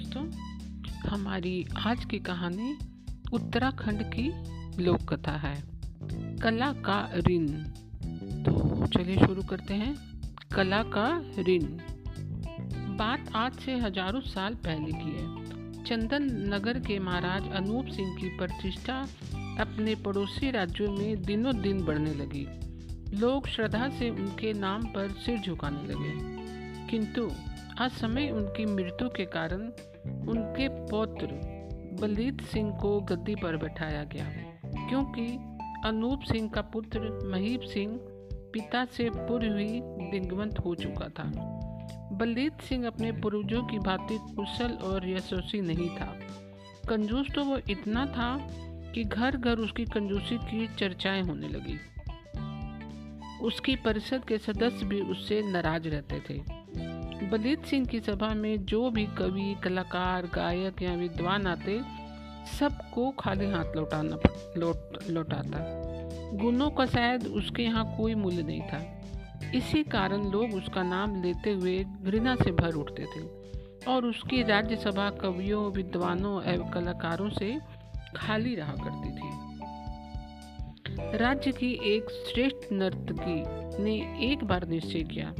दोस्तों, हमारी आज की कहानी उत्तराखंड की लोक कथा है, कला का ऋण। तो चलिए शुरू करते हैं, कला का ऋण। बात आज से हज़ारों साल पहले की है। चंदन नगर के महाराज अनूप सिंह की प्रतिष्ठा अपने पड़ोसी राज्यों में दिनों दिन बढ़ने लगी। लोग श्रद्धा से उनके नाम पर सिर झुकाने लगे। किंतु असमय उनकी मृत्यु के कारण उनके पौत्र बलजीत सिंह को गद्दी पर बैठाया गया क्योंकि अनूप सिंह का पुत्र महीप सिंह पिता से पूर्व ही दिग्वंत हो चुका था। बलजीत सिंह अपने पूर्वजों की भांति कुशल और यशस्वी नहीं था। कंजूस तो वो इतना था कि घर घर उसकी कंजूसी की चर्चाएँ होने लगी। उसकी परिषद के सदस्य भी उससे नाराज़ रहते थे। बलजीत सिंह की सभा में जो भी कवि, कलाकार, गायक या विद्वान आते, सबको खाली हाथ लौटाना लौट, लौटाता। गुणों का शायद उसके यहाँ कोई मूल्य नहीं था। इसी कारण लोग उसका नाम लेते हुए घृणा से भर उठते थे और उसकी राज्यसभा कवियों, विद्वानों एवं कलाकारों से खाली रहा करती थी। राज्य की एक श्रेष्ठ नर्तकी ने एक बार निश्चय किया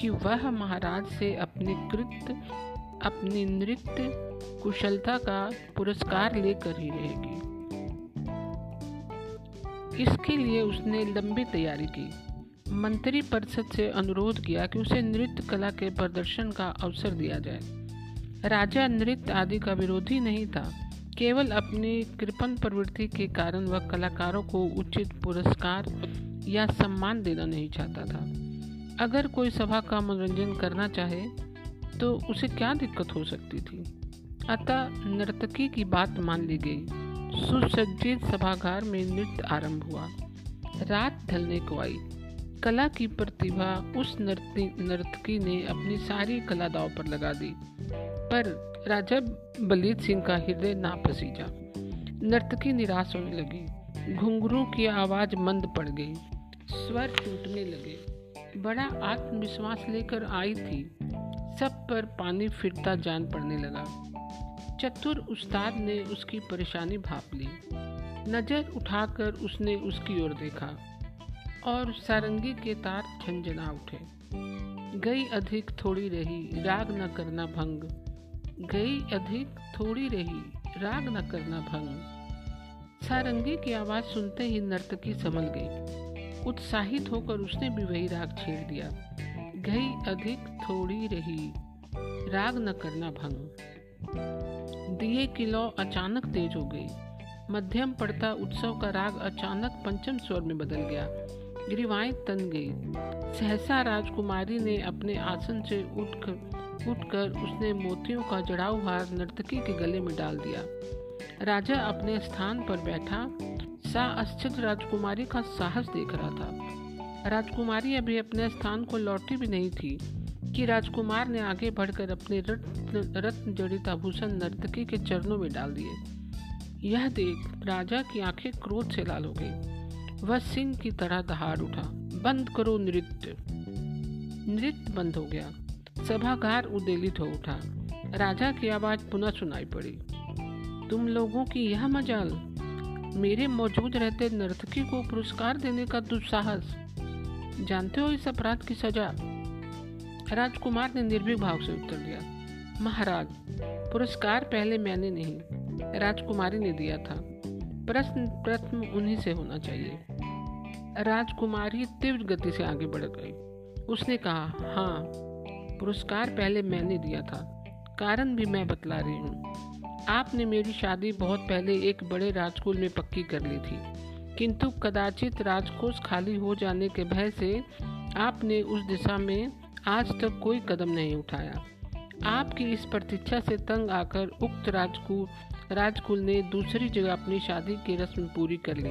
कि वह महाराज से अपने कृत, अपनी नृत्य कुशलता का पुरस्कार लेकर ही रहेगी। इसके लिए उसने लंबी तैयारी की। मंत्री परिषद से अनुरोध किया कि उसे नृत्य कला के प्रदर्शन का अवसर दिया जाए। राजा नृत्य आदि का विरोधी नहीं था। केवल अपनी कृपण प्रवृत्ति के कारण वह कलाकारों को उचित पुरस्कार या सम्मान देना नहीं चाहता था। अगर कोई सभा का मनोरंजन करना चाहे तो उसे क्या दिक्कत हो सकती थी? अतः नर्तकी की बात मान ली गई। सुसज्जित सभागार में नृत्य आरंभ हुआ। रात ढलने को आई। कला की प्रतिभा उस नर्तकी ने अपनी सारी कला दाव पर लगा दी। पर राजा बलीद सिंह का हृदय ना पसीजा। नर्तकी निराश होने लगी। घुंघरू की आवाज़ मंद पड़ गई। स्वर टूटने लगे। बड़ा आत्मविश्वास लेकर आई थी। सब पर पानी फिरता जान पड़ने लगा। चतुर उस्ताद ने उसकी परेशानी भाप ली। नज़र उठाकर उसने उसकी ओर देखा और सारंगी के तार झंझना उठे। गई अधिक थोड़ी रही, राग न करना भंग। गई अधिक थोड़ी रही, राग न करना भंग। सारंगी की आवाज़ सुनते ही नर्तकी संभल गई। उत्साहित होकर उसने भी वही राग छेड़ दिया। गई अधिक थोड़ी रही। राग न करना भंग दिए की लौ अचानक तेज हो गई। मध्यम पड़ता उत्सव का राग अचानक पंचम स्वर में बदल गया। गिरिवाएँ तन गई। सहसा राजकुमारी ने अपने आसन से उठकर उठकर उसने मोतियों का जड़ाऊ हार नर्तकी के गले में डाल दिया। राजा अपने स्थान पर बैठा। सा राजकुमारी का साहस देख रहा था। राजकुमारी अभी अपने स्थान को लौटी भी नहीं थी कि राजकुमार ने आगे बढ़कर अपने रत्न रत्न जड़ित आभूषण नर्तकी के चरणों में डाल दिए। यह देख राजा की आँखें क्रोध से लाल हो गई। वह सिंह की तरह दहाड़ उठा। बंद करो नृत्य। नृत्य बंद हो गया। सभागार उदेलित हो उठा। राजा की आवाज़ पुनः सुनाई पड़ी। तुम लोगों की यह मजाल मेरे मौजूद रहते नर्तकी को पुरस्कार देने का दुस्साहस। जानते हो इस अपराध की सजा? राजकुमार ने निर्भीक भाव से उत्तर दिया, महाराज, पुरस्कार पहले मैंने नहीं, राजकुमारी ने दिया था। प्रश्न प्रथम उन्हीं से होना चाहिए। राजकुमारी तीव्र गति से आगे बढ़ गई। उसने कहा हाँ पुरस्कार पहले मैंने दिया था, कारण भी मैं बतला रही हूँ। आपने मेरी शादी बहुत पहले एक बड़े राजकुल में पक्की कर ली थी। किंतु कदाचित राजकोष खाली हो जाने के भय से आपने उस दिशा में आज तक कोई कदम नहीं उठाया। आपकी इस प्रतीक्षा से तंग आकर उक्त राजकुल राजकुल ने दूसरी जगह अपनी शादी की रस्म पूरी कर ली।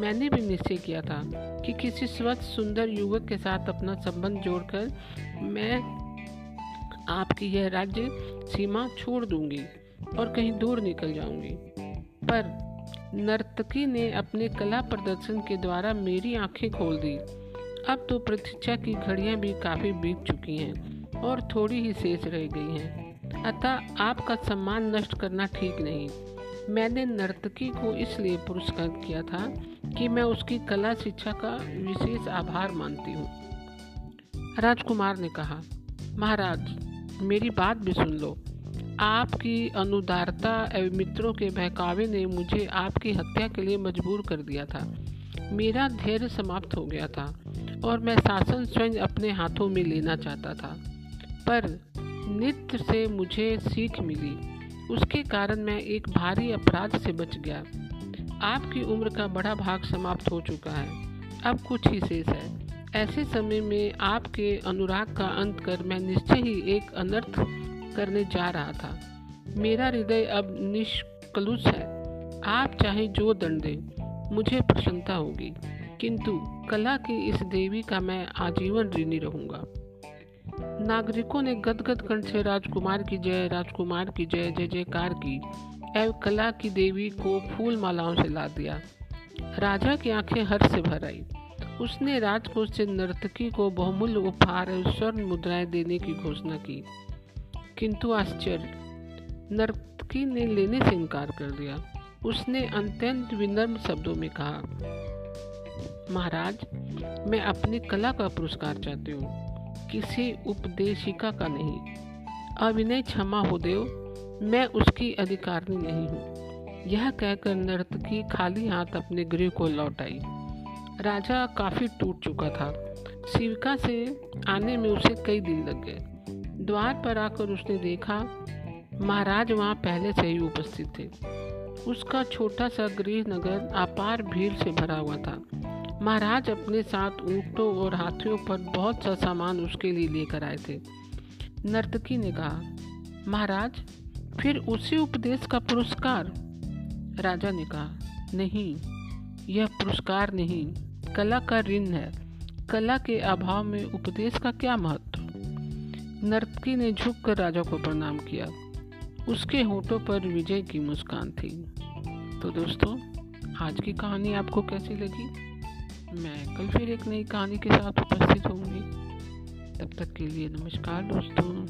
मैंने भी निश्चय किया था कि किसी स्वच्छ, सुंदर युवक के साथ अपना संबंध जोड़कर मैं आपकी यह राज्य सीमा छोड़ दूँगी। और कहीं दूर निकल जाऊँगी। पर नर्तकी ने अपने कला प्रदर्शन के द्वारा मेरी आँखें खोल दी। अब तो प्रतीक्षा की घड़ियाँ भी काफ़ी बीत चुकी हैं और थोड़ी ही शेष रह गई हैं। अतः आपका सम्मान नष्ट करना ठीक नहीं। मैंने नर्तकी को इसलिए पुरस्कृत किया था कि मैं उसकी कला शिक्षा का विशेष आभार मानती हूँ। राजकुमार ने कहा, महाराज, मेरी बात भी सुन लो। आपकी अनुदारता एवं मित्रों के बहकावे ने मुझे आपकी हत्या के लिए मजबूर कर दिया था। मेरा धैर्य समाप्त हो गया था और मैं शासन स्वयं अपने हाथों में लेना चाहता था। पर नृत्य से मुझे सीख मिली। उसके कारण मैं एक भारी अपराध से बच गया। आपकी उम्र का बड़ा भाग समाप्त हो चुका है। अब कुछ ही शेष है। ऐसे समय में आपके अनुराग का अंत कर मैं निश्चय ही एक अनर्थ करने जा रहा था। मेरा हृदय अब निष्कलुष है। आप चाहे जो दंड दें, मुझे प्रसन्नता होगी। किंतु कला की इस देवी का मैं आजीवन ऋणी रहूँगा। नागरिकों ने गदगद कंठ से राजकुमार की जय, राजकुमार की जय जय जयकार की, एवं कला की देवी को फूल मालाओं से ला दिया। राजा की आँखें हर्ष से भर आई। उसने राजकोष से नर्तकी को बहुमूल्य उपहार और स्वर्ण मुद्राएँ देने की घोषणा की। किंतु आश्चर्य। नर्तकी ने लेने से इनकार कर दिया। उसने अत्यंत विनम्र शब्दों में कहा, महाराज, मैं अपनी कला का पुरस्कार चाहती हूँ। किसी उपदेशिका का नहीं। अभिनय क्षमा हो देव मैं उसकी अधिकारिणी नहीं हूँ। यह कहकर नर्तकी खाली हाथ अपने गृह को लौट आई। राजा काफ़ी टूट चुका था। शिविका से आने में उसे कई दिन लग गए। द्वार पर आकर उसने देखा, महाराज वहाँ पहले से ही उपस्थित थे। उसका छोटा सा गृह नगर अपार भीड़ से भरा हुआ था। महाराज अपने साथ ऊँटों और हाथियों पर बहुत सा सामान उसके लिए लेकर आए थे। नर्तकी ने कहा, महाराज, फिर उसी उपदेश का पुरस्कार? राजा ने कहा, नहीं, यह पुरस्कार नहीं, कला का ऋण है। कला के अभाव में उपदेश का क्या महत्व? नर्तकी ने झुककर राजा को प्रणाम किया। उसके होठों पर विजय की मुस्कान थी। तो दोस्तों, आज की कहानी आपको कैसी लगी? मैं कल फिर एक नई कहानी के साथ उपस्थित होंगी। तब तक के लिए नमस्कार दोस्तों।